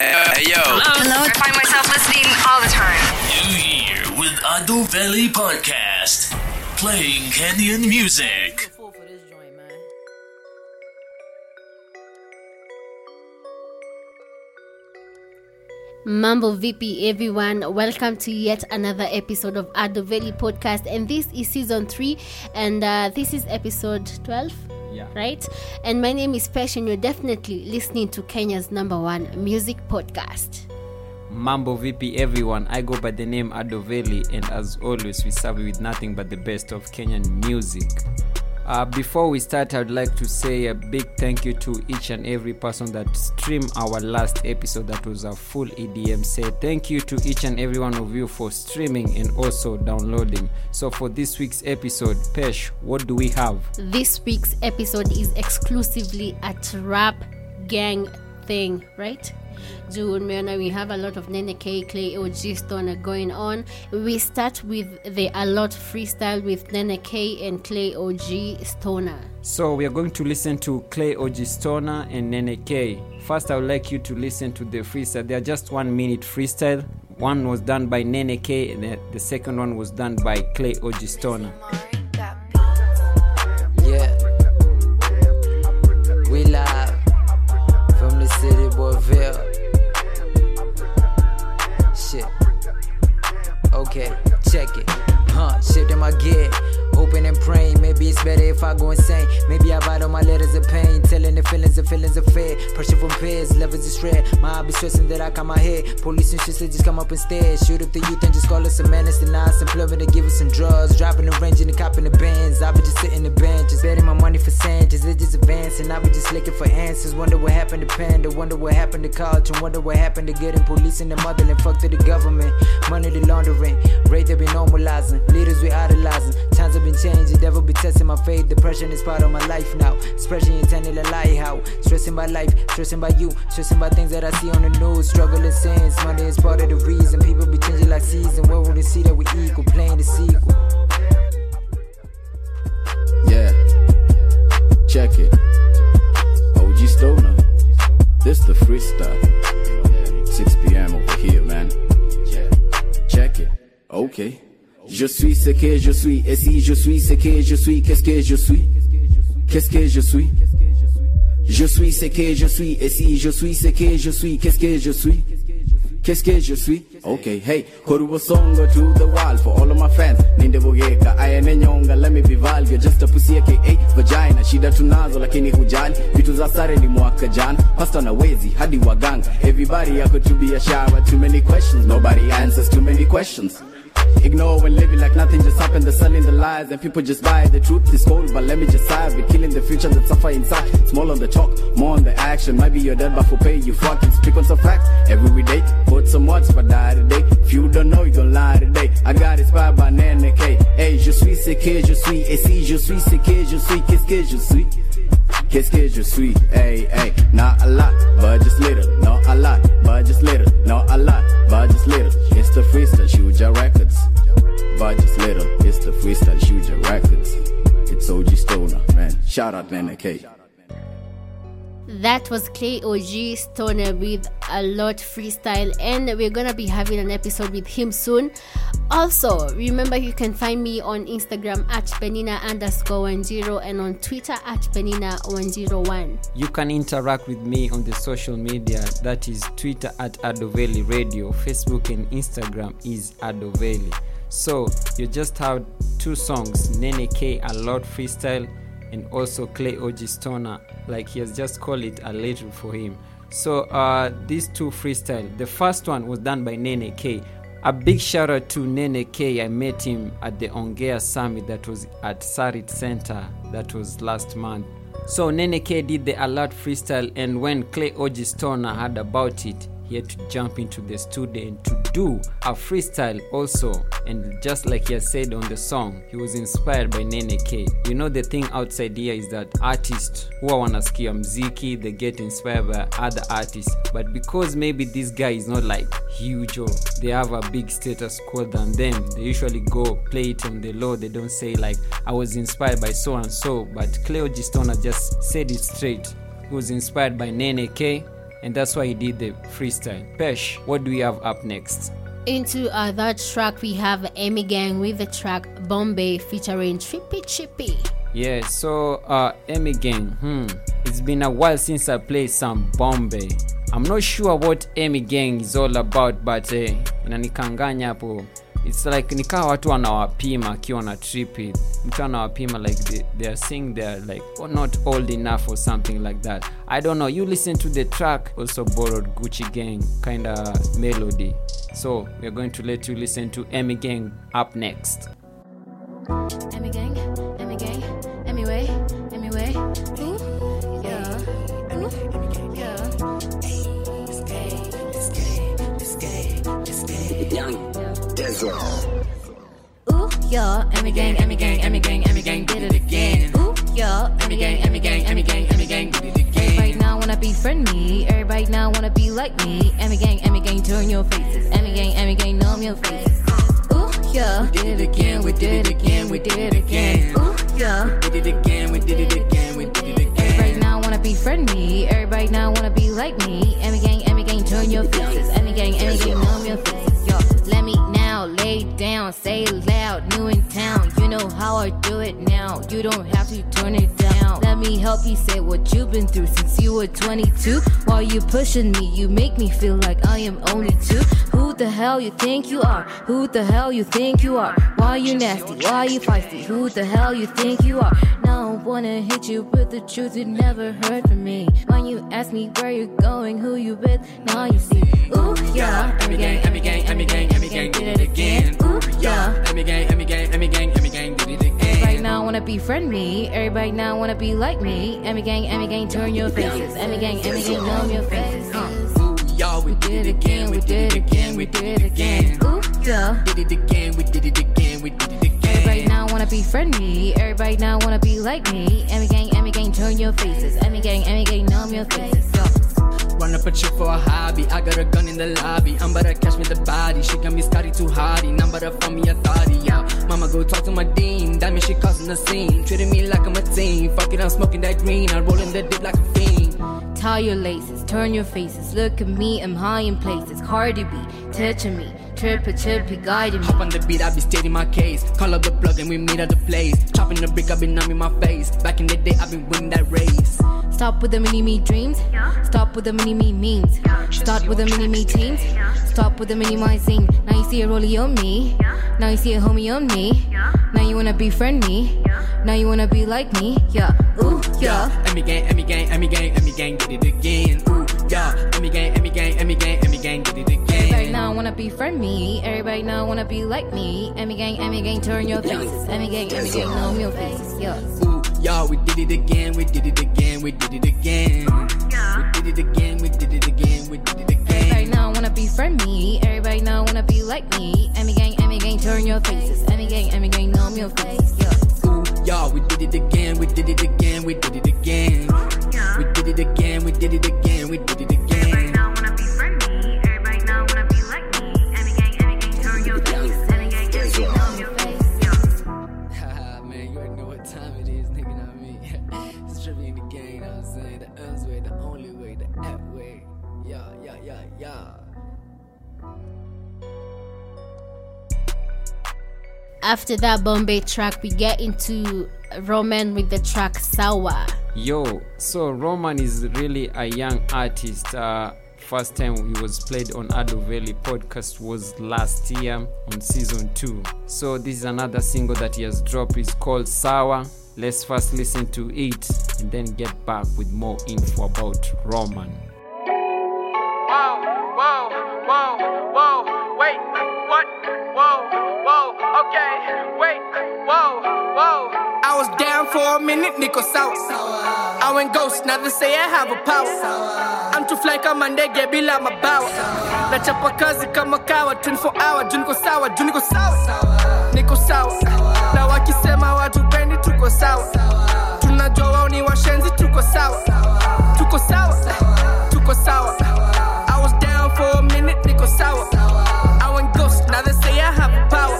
Hey, yo. Hello. I find myself listening all the time. You here with Adoveli Podcast, playing Kenyan music. Mambo VP everyone, welcome to yet another episode of Adoveli Podcast, and this is season three, and uh, this is episode twelve. Yeah. Right, and my name is Pesh, and you're definitely listening to Kenya's number one music podcast. Mambo VP everyone, I go by the name Adoveli and as always we serve you with nothing but the best of Kenyan music. Uh, before we start, I'd like to say a big thank you to each and every person that streamed our last episode that was a full EDM set. Thank you to each and every one of you for streaming and also downloading. So for this week's episode, Pesh, what do we have? This week's episode is exclusively a trap gang thing, right? June, Meona, we have a lot of Nene K, Clay OG Stoner going on. We start with the A Lot freestyle with Nene K and Clay OG Stoner. So we are going to listen to Clay OG Stoner and Nene K. First, I would like you to listen to the freestyle. They are just one minute freestyle. One was done by Nene K, and the, the second one was done by Clay OG Stoner. Yeah. Better if I go insane. Maybe I write all my letters of pain, telling the feelings the feelings of fear. Pressure from peers, levels is rare. My eye be stressing that I got my head. Police and shit say just come up and stare. Shoot up the youth and just call us a menace. Deny us employment and give us some drugs. Dropping the range and the cop in the bands. I be just sitting the bench, just betting my money for Sanchez. It's just advancing. I be just looking for answers. Wonder what happened to Panda. Wonder what happened to college. And wonder what happened to getting police in the motherland. Fuck to the government. Money to laundering. Rate they be normalizing. Leaders we idolizing. Times have been changing. Devil be testing my faith. Depression is part of my life now. Expression intended a lie how. Stressing by life. Stressing by you. Stressing by things that I see on the news. Struggling sins. Money is part of the reason. People be changing like season. Where would they see that we equal? Playing the sequel. Yeah. Check it. OG Stoner. This the freestyle. 6 p.m. over here, man. Check it. Okay. Je suis ce que je suis. Et si je suis ce que je suis, qu'est-ce que je suis? Qu'est-ce que je suis? Je suis ce que je suis. Et si je suis ce que je suis, qu'est-ce que je suis? Qu'est-ce que je suis? Okay, hey, Korubo Songo to the wall for all of my fans. Ninde Bogeka, ayane nyonga, let me be vulgar. Just a pussy aka vagina. Shida tunazo lakini hujali. Vitu za sare ni mwaka jana. Pasta na wezi, hadi waganga. Everybody yako to be a shower. Too many questions, nobody answers too many questions. Ignore and live it like nothing just happened. They're selling the lies and people just buy. The truth is cold, but let me just say it. Killing the future that suffer inside. Small on the talk, more on the action. Maybe you're dead, but for pay you fucking speak on some facts every day. Put some words, but die today. If you don't know, you gon' lie today. I got inspired by Nene K. Hey, je suis ce que je suis. Et si je suis ce que je suis, qu'est-ce que je suis? Qu'est-ce que je suis? Hey, hey, not a lot, but just little. Not a lot, but just little. Not a lot, but just little. It's the freestyle, Shout out Nene K. That was Clay OG Stoner with a lot freestyle, and we're gonna be having an episode with him soon. Also, remember you can find me on Instagram at Benina underscore one zero and on Twitter at Benina one zero one. You can interact with me on the social media. That is Twitter at Adoveli Radio. Facebook and Instagram is Adoveli. So you just have two songs, Nene K a lot freestyle and also Clay OG Stoner, like he has just called it a little for him. So uh, these two freestyle. The first one was done by Nene K. A big shout out to Nene K. I met him at the Ongea Summit that was at Sarit Center. That was last month. So Nene K did the alert freestyle, and when Clay OG Stoner heard about it, he had to jump into the studio and to do a freestyle also. And just like he has said on the song, he was inspired by Nene K. You know, the thing outside here is that artists who are wanasikia mziki, they get inspired by other artists. But because maybe this guy is not like huge or they have a big status quo than them, they usually go play it on the low. They don't say like, I was inspired by so and so. But Clay OG Stoner just said it straight. He was inspired by Nene K and that's why he did the freestyle. Pesh, what do we have up next? Into our that track, we have Amy Gang with the track Bombay featuring Trippy Chippy. Yeah, so uh Emmy Gang, hmm. It's been a while since I played some Bombay. I'm not sure what Emmy Gang is all about but eh, inanikanganya hapo. It's like nikaa watu wanawapima akiwa na trippy. Mtu anawapima like they, they are saying they're like oh, not old enough or something like that. I don't know. You listen to the track also borrowed Gucci Gang kind of melody. So we're going to let you listen to Emmy Gang up next. Emmy Gang, Emmy Gang, Emmy Way, Emmy Way. Ooh, yeah. Ooh, yeah. Ooh, yeah, Emmy Gang, Emmy Gang, Emmy Gang, Emmy Gang, did it again. Ooh, yeah, Emmy Gang, Emmy Gang, Emmy Gang, Emmy Gang, did it again. Everybody now wanna be friend me. Everybody now wanna be like me. Emmy Gang, Emmy Gang, turn your faces. Emmy Gang, Emmy Gang, numb your faces. Ooh, yeah, we did it again, we did it again, we did it again. Ooh, yeah, we Did it again, we did it again, we did it again. Everybody now wanna be friend me. Everybody now wanna be like me. Emmy gang, Emmy gang, turn your faces. Say it loud, new in town. You know how I do it now. You don't have to turn it down. Me help you say what you've been through since you were 22. While you pushing me, you make me feel like I am only two. Who the hell you think you are? Who the hell you think you are? Why you nasty? Why you feisty? Who the hell you think you are? Now I wanna hit you with the truth you never heard from me. When you ask me where you going, who you with, now you see. Ooh yeah, Emmy gang, Emmy gang, Emmy gang, Emmy gang, did it again. Ooh yeah. Emmy gang, Emmy gang, Emmy gang, Now wanna befriend me. Everybody now wanna be like me. Emmy gang, Emmy gang, turn your faces. Emmy gang, Emmy gang, numb your faces. Uh. Ooh, y'all, we did it again, we did it again, we did it again. Ooh yeah. Did it again, we did it again, we did it again. Everybody now wanna befriend me. Everybody now wanna be like me. Emmy gang, Emmy gang, turn your faces. Emmy gang, Emmy gang, numb your faces. Yo. Run up a chick for a hobby. I got a gun in the lobby. I'm about to catch me the body. She got me Scotty too hardy. Now about to find me a thotty. Yeah. Mama go talk to my dean. That means she causing the scene. Treating me like I'm a teen. Fuck it, I'm smoking that green. I'm rolling the dip like a fiend. Tie your laces, turn your faces. Look at me, I'm high in places. Cardi B, touching me. Trippy, trippy, guiding me. Hop on the beat, I be stating my case. Call up the plug and we meet at the place. Chopping the brick, I been numbing my face. Back in the day, I been winning that race. Stop with the mini me dreams. Stop with the mini me memes. Start with the mini me teams. Stop with the mini my scene. Now you see a rollie on me. Now you see a homie on me. Now you wanna befriend me. Now you wanna be like me. Yeah. Ooh, yeah. Emmy gang, Emmy gang, Emmy gang, Emmy gang, did it again. Ooh, yeah. Emmy gang, Emmy gang, Emmy gang, Emmy gang, did it again. Everybody now wanna befriend me. Everybody now wanna be like me. Emmy gang, Emmy gang, turn your faces. Emmy gang, Emmy gang, numb your faces. Yeah. Ooh, y'all, we did it again, we did it again, we did it again. We did it again, we did it again, we did it again. Everybody now wanna befriend me. Everybody now wanna be like me. Emmy gang, Emmy gang, turn your faces. Emmy gang, Emmy gang, numb your faces. Yeah. Ooh, y'all, we did it again, we did it again, we did it again. We did it again, we did it again, we did it again. It's trippy in the game, you know what I'm saying? The M's way, the only way, the F way. Yeah, yeah, yeah, yeah. After that Bombay track, we get into Roman with the track Sawa. Yo, so Roman is really a young artist. Uh, first time he was played on Adoveli podcast was last year on season 2. So this is another single that he has dropped. It's called Sawa. Let's first listen to it and then get back with more info about Roman. Whoa, whoa, whoa, whoa, wait, what? Whoa, whoa, okay, wait, whoa, whoa. I was down for a minute, Nico Sour. Uh. I went ghost, now they say I have a power. Uh. I'm too fly kama ndege bila mabawa. Nachapa kazi kama kawa 24 hour, juu niko sawa, juu niko sawa. Niko sawa. Na wakisema watu pendi tuko sawa. Tunajua wao ni washenzi tuko sawa. Tuko sawa. Tuko sawa. I was niko sawa. I went ghost, now power.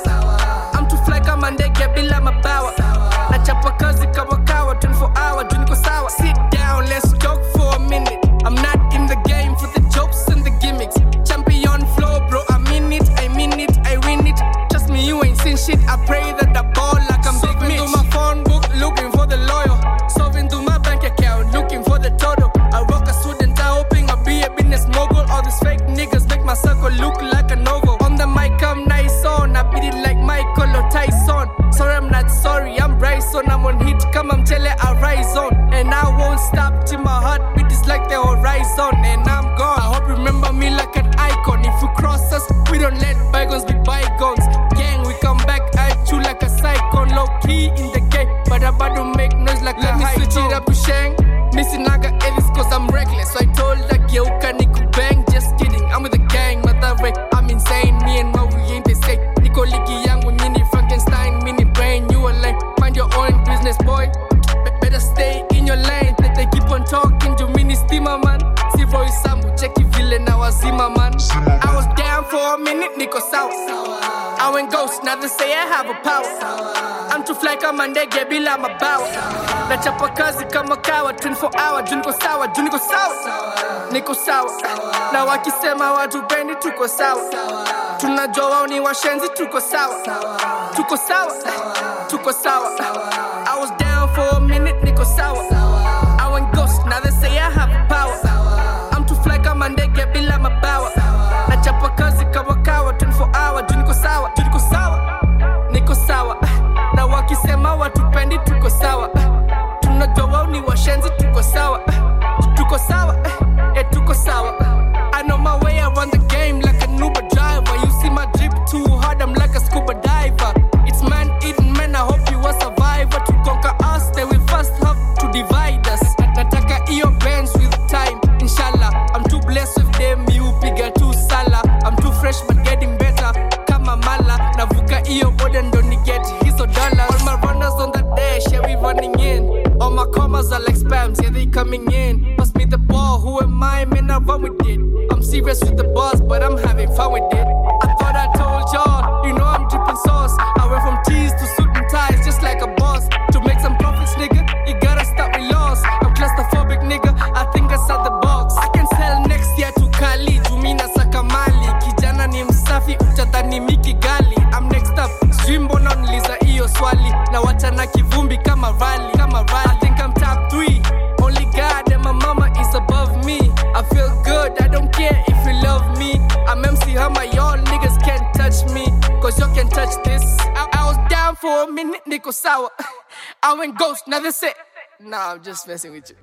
Kama ndege bila mabawa. stop in my heartbeat, it's like the horizon, and I'm gone. I hope you remember me like an icon. If you cross kama ndege bila mabawa. Nachapa kazi kama kawa 24 hour juu niko sawa juu sawa. Niko sawa. Na wakisema watu pendi tuko sawa. Tunajua wao ni washenzi tuko sawa. Tuko sawa. Tuko sawa. I hatupendi tuko commas are like spams yeah they coming in. Pass me the ball. Who am I? Man I run with it. I'm serious with the boss but I'm having fun with it a sour. I went ghost now that's Nah I'm just messing with you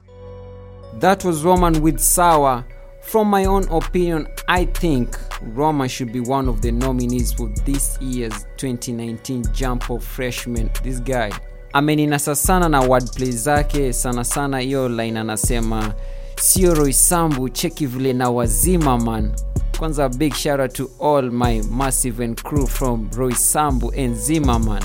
That was Roman with Sour. From my own opinion, I think Roman should be one of the nominees for this year's 2019 Jump of Freshman. This guy ameninasa sana na wordplay zake, sana sana hiyo line anasema sio Roysambu, cheki vile na wazima man. Kwanza big shout out to all my massive and crew from Roysambu and Zimmerman.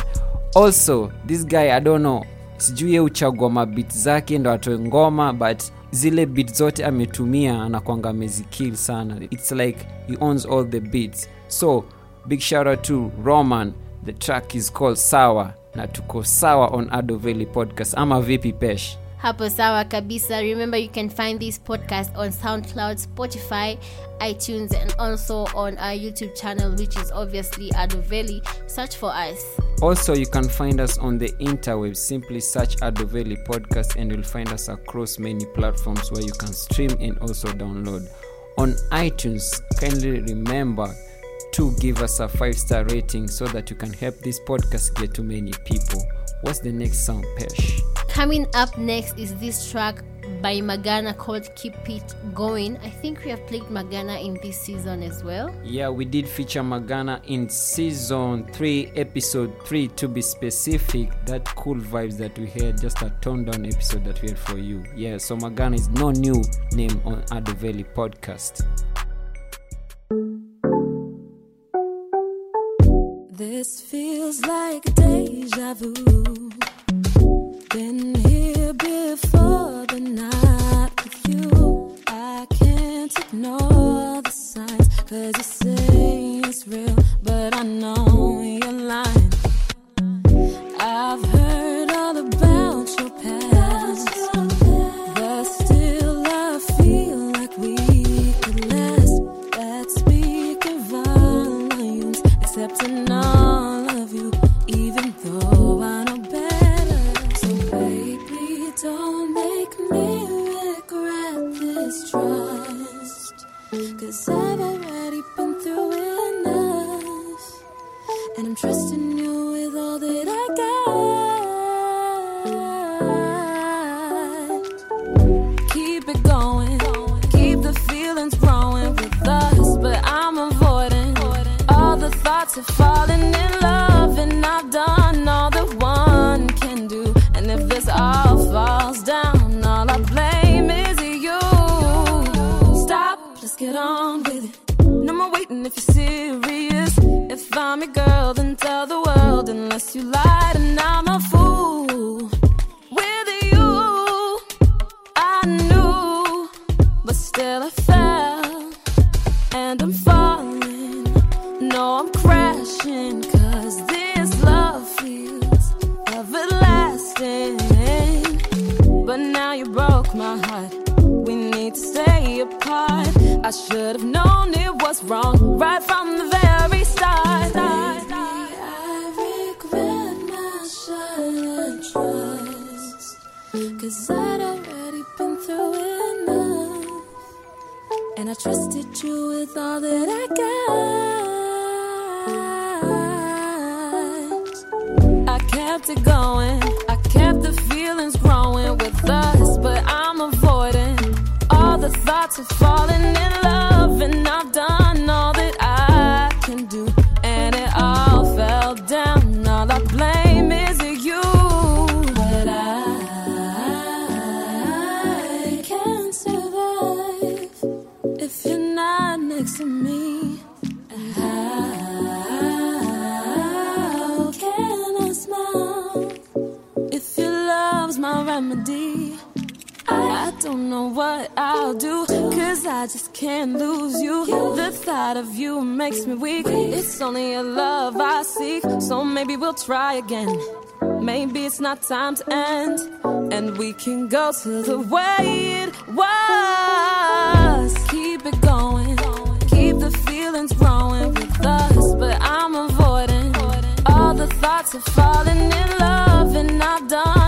Also, this guy I don't know sijui ye uchagua mabit zake ndo atoe ngoma but zile bit zote ametumia anakwanga amezikill sana. Its like he owns all the beats. So big shara to roman. The track is called sawa na tuko sawa on adoveli podcast. Ama vipi pesh hapo sawa kabisa remember you can find this podcast on soundcloud spotify itunes and also on our youtube channel which is obviously adoveli search for us Also, you can find us on the interwebs. Simply search Adoveli Podcast and you'll find us across many platforms where you can stream and also download. On iTunes, kindly remember to give us a five star rating so that you can help this podcast get to many people. What's the next song, Pesh? Coming up next is this track by Magana called Keep It Going. I think we have played Magana in this season as well. Yeah, we did feature Magana in season 3, episode 3 to be specific. That cool vibes that we had, just a toned down episode that we had for you. Yeah, so Magana is no new name on Adoveli podcast. This feels like deja vu. Been here before, with you. I can't ignore the signs, cause you say it's real, but I know And I trusted you with all that I got. I kept it going. I kept the feelings growing with us, but I'm avoiding all the thoughts of falling in love. Makes me weak. It's only a love I seek, so maybe we'll try again. Maybe it's not time to end, and we can go to the way it was. Keep it going, keep the feelings growing with us, but I'm avoiding all the thoughts of falling in love, and I've done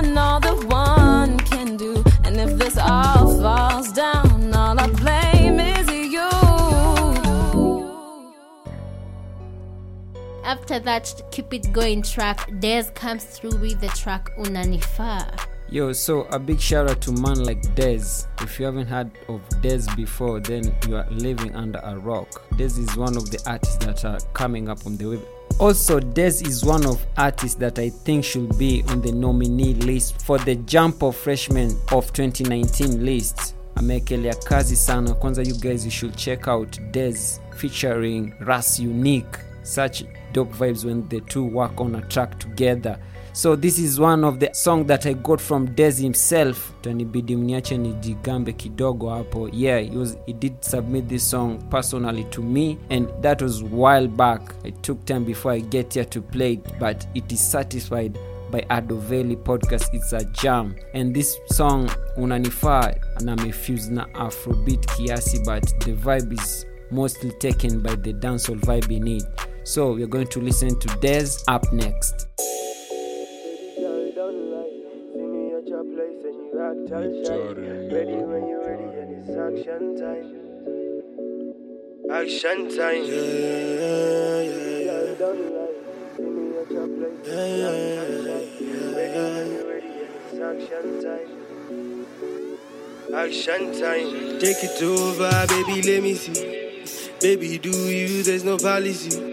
After that It Going track, Dez comes through with the track Unanifaa. Yo, so a big shout out to man like Dez. If you haven't heard of Dez before, then you are living under a rock. Dez is one of the artists that are coming up on the web. Also, Dez is one of artists that I think should be on the nominee list for the Jump of Freshmen of 2019 list. ameekelea kazi sana kwanza you guys you should check out Dez featuring Ras Unique such dope vibes when the two work on a track together. So this is one of the song that i got from Dez himself. Tanibidi mniache nijigambe kidogo yeah he, was, he did submit this song personally to me and that was while back. It took time before i get here to play it but it is satisfied by adoveli podcast. It's a jam. And this song unanifaa na mefuse na afrobeat kiasi but the vibe is mostly taken by the dancehall vibe in it so we're going to listen to Dez up next action time. Action time. Action time. Action time. Take it over, baby, let me see. Baby, do you, there's no policy.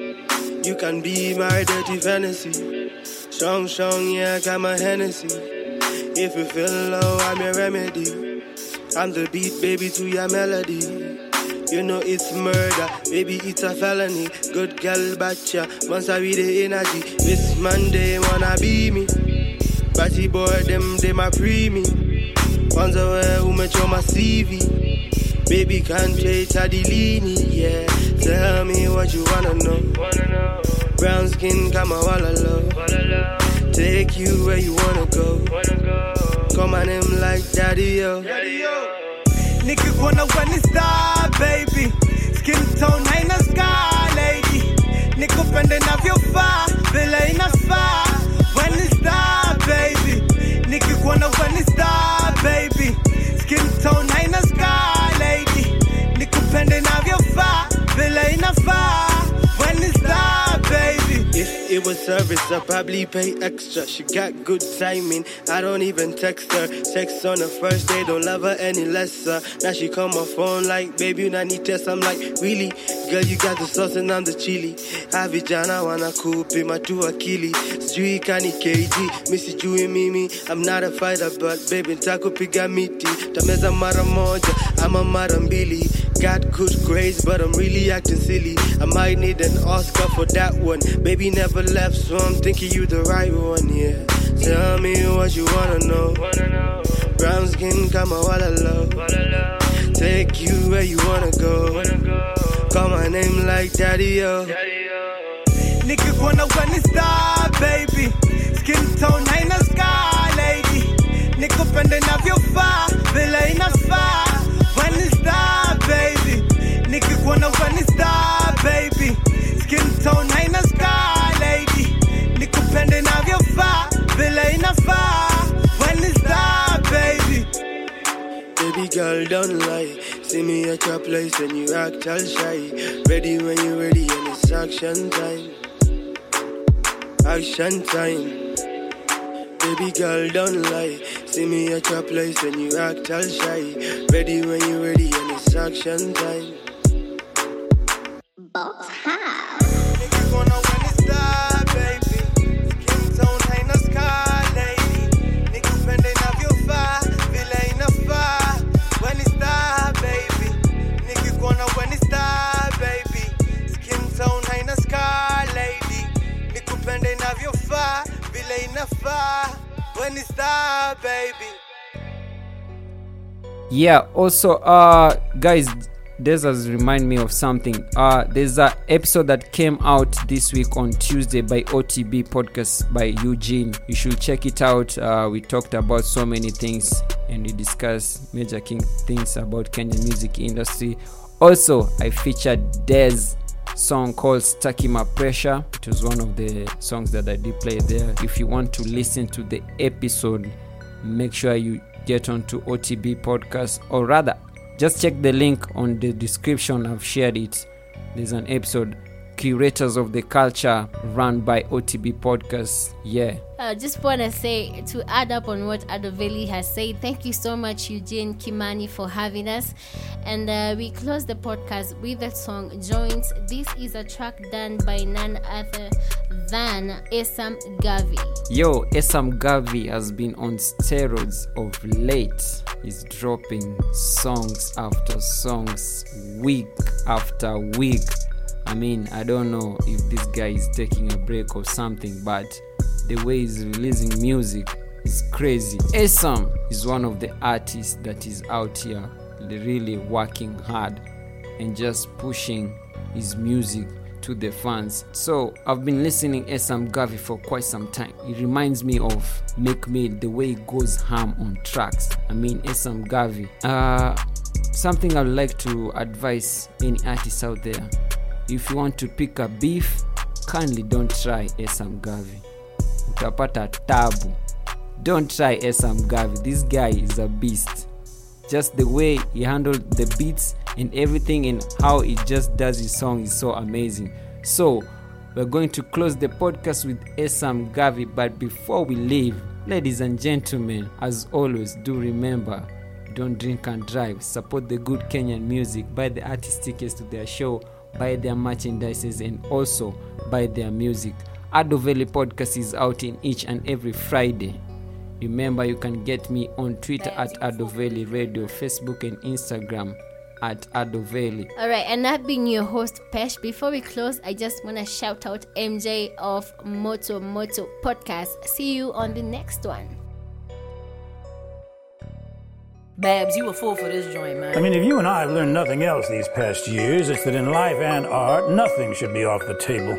You can be my dirty fantasy. Strong, strong, yeah, I got my Hennessy. If you feel low, I'm your remedy. I'm the beat, baby, to your melody. You know it's murder, baby, it's a felony. Good girl, batcha, once I read the energy. This Monday wanna be me. Batty boy, them, they my pre me. Kwanza wewe umechoma CV. Baby, can't trade Tadilini, yeah. Tell me what you wanna know. Brown skin, kama wala low. Take you where you wanna go. Call my name like Daddy Yo. nikikuona weni star baby skin tone haina scar lady nikupende navyofaa vile inafaa weni star baby nikikuona weni star baby vile it was service, I'd probably pay extra. She got good timing. I don't even text her. Sex on the first day, don't love her any lesser. Now she call my phone like, baby, you need test. I'm like, really? Girl, you got the sauce and I'm the chili. Ha vijana wanakupi matu akili. Sijui kani KG, mi sijui mimi. I'm not a fighter, but baby ntakupiga miti. Tameza mara moja ama mara mbili. Got good grades, but I'm really acting silly. I might need an Oscar for that one. Baby never left, so I'm thinking you the right one, yeah. Tell me what you wanna know. Brown skin, kama wala love. Take you where you wanna go. Call my name like daddy, yo. nikikuona weni star baby skin tone haina scar lady nikupende navyofaa vile inafaa weni star baby nikikuona weni star baby vile inafaa weni star baby Baby girl, don't lie. See me at your place and you act all shy. Ready when you're ready and it's action time. Action time. Baby girl, don't lie. See me at your place and you act all shy. Ready when you're ready and it's action time. nikikuona yeah also uh guys this has remind me of something uh there's a episode that came out this week on tuesday by otb podcast by eugene you should check it out uh we talked about so many things and we discussed major king things about kenyan music industry also i featured Dez song called My Pressure. It was one of the songs that I did play there. If you want to listen to the episode, make sure you get onto OTB podcast or rather just check the link on the description. I've shared it. There's an episode Curators of the Culture run by OTB podcast. Yeah. I just want to say to add up on what Adoveli has said. Thank you so much, Eugene Kimani, for having us. And uh, we close the podcast with the song Joints. This is a track done by none other than Esam Gavi. Yo, Esam Gavi has been on steroids of late. He's dropping songs after songs, week after week. I mean, I don't know if this guy is taking a break or something, but the way he's releasing music is crazy. Esam is one of the artists that is out here really working hard and just pushing his music to the fans. So I've been listening Esam Gavi for quite some time. It reminds me of Make Me the way he goes ham on tracks. I mean Esam Gavi. Uh, something I'd like to advise any artists out there. If you want to pick a beef, kindly don't try Esam Gavi. Utapata tabu. Don't try Esam Gavi. This guy is a beast just the way he handled the beats and everything and how he just does his song is so amazing. So we're going to close the podcast with esam gavi but before we leave ladies and gentlemen as always do remember don't drink and drive. Support the good kenyan music buy the artist tickets to their show buy their merchandises and also buy their music. Adoveli podcast is out in each and every friday. Remember, you can get me on Twitter at Adoveli Radio, Facebook, and Instagram at Adoveli. All right, and I've been your host, Pesh. Before we close, I just want to shout out MJ of Moto Moto Podcast. See you on the next one. Babs, you a fool for this joint, man. I mean, if you and I have learned nothing else these past years, it's that in life and art, nothing should be off the table.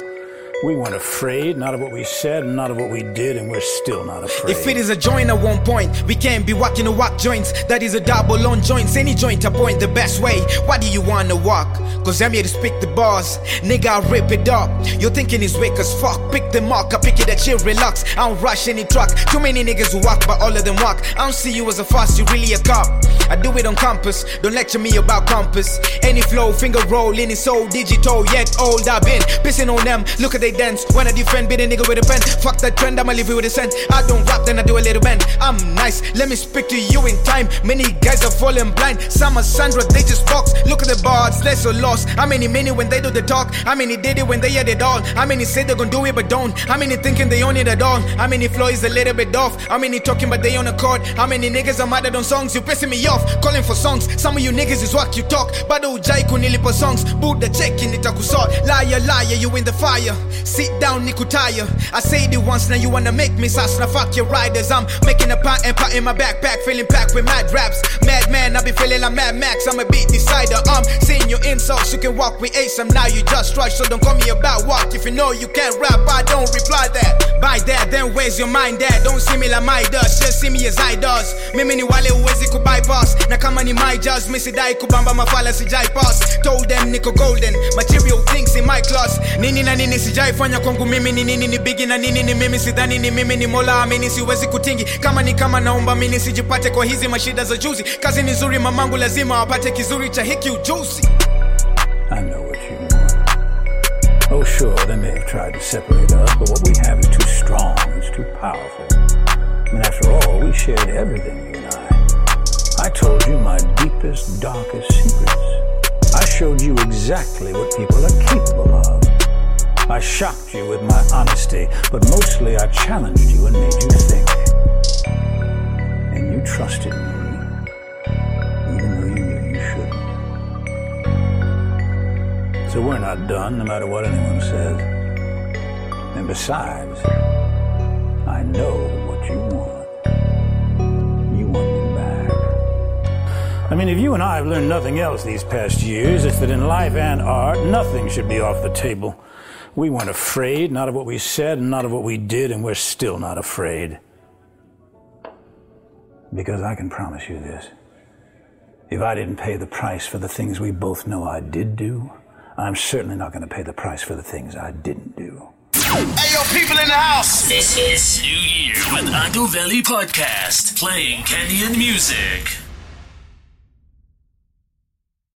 We weren't afraid, not of what we said, not of what we did, and we're still not afraid. If it is a joint at one point, we can't be walking to walk joints. That is a double on joints. Any joint I point the best way. Why do you wanna walk? Cause I'm here to speak the bars. Nigga, I'll rip it up. You're thinking it's weak as fuck. Pick the mark, I pick it that shit, relax. I don't rush any truck. Too many niggas who walk, but all of them walk. I don't see you as a fast, you really a cop. I do it on compass. Don't lecture me about compass. Any flow, finger roll, in it so digital, yet old. I've been pissing on them. Look at the they dance. When I defend, be the nigga with a pen. Fuck that trend, I'ma leave you with a cent. I don't rap, then I do a little bend. I'm nice, let me speak to you in time. Many guys are falling blind. Some are Sandra, they just box. Look at the bars, they're so lost. How many many when they do the talk? How many did it when they had it all? How many say they're gonna do it but don't? How many thinking they own it at all? How many flow is a little bit off? How many talking but they on a chord? How many niggas are mad on songs? You pissing me off, calling for songs. Some of you niggas is what you talk. Bado ujai kunilipa songs. Buddha checking it akusort. Liar, liar, you in the fire. Sit down, nikutaya. I said it once, now you wanna make me sass. Now fuck your riders. I'm making a pot and pot in my backpack, feeling packed with mad raps. Mad man, I be feeling like Mad Max. I'm a beat decider. I'm seeing your insults. You can walk with ace. I'm now you just rush, so don't call me about walk. If you know you can't rap, I don't reply that. By that, then where's your mind at? Don't see me like my does, just see me as I does. Mimi ni wale uwezi kubypass. Na kama ni my jazz, misi dai kubamba mafala sijai pass. Told them niko golden, material things in my class. Nini na nini sijai fanya kwangu mimi ni nini ni bigi na nini ni mimi sidhani ni mimi ni mola amini siwezi kutingi. Kama ni kama naomba mini sijipate kwa hizi mashida za juzi. Kazi ni nzuri mamangu lazima apate kizuri cha hiki ujuzi. Oh, sure, they may have tried to separate us, but what we have is too strong, it's too powerful. I mean, after all, we shared everything, you and I. I told you my deepest, darkest secrets. I showed you exactly what people are capable. I shocked you with my honesty, but mostly I challenged you and made you think. And you trusted me, even though you knew you shouldn't. So we're not done, no matter what anyone says. And besides, I know what you want. You want me back. I mean, if you and I have learned nothing else these past years, it's that in life and art, nothing should be off the table. We weren't afraid, not of what we said and not of what we did, and we're still not afraid. Because I can promise you this. If I didn't pay the price for the things we both know I did do, I'm certainly not going to pay the price for the things I didn't do. Hey, yo, people in the house. This is New Year with Adoveli Podcast, playing Kenyan music.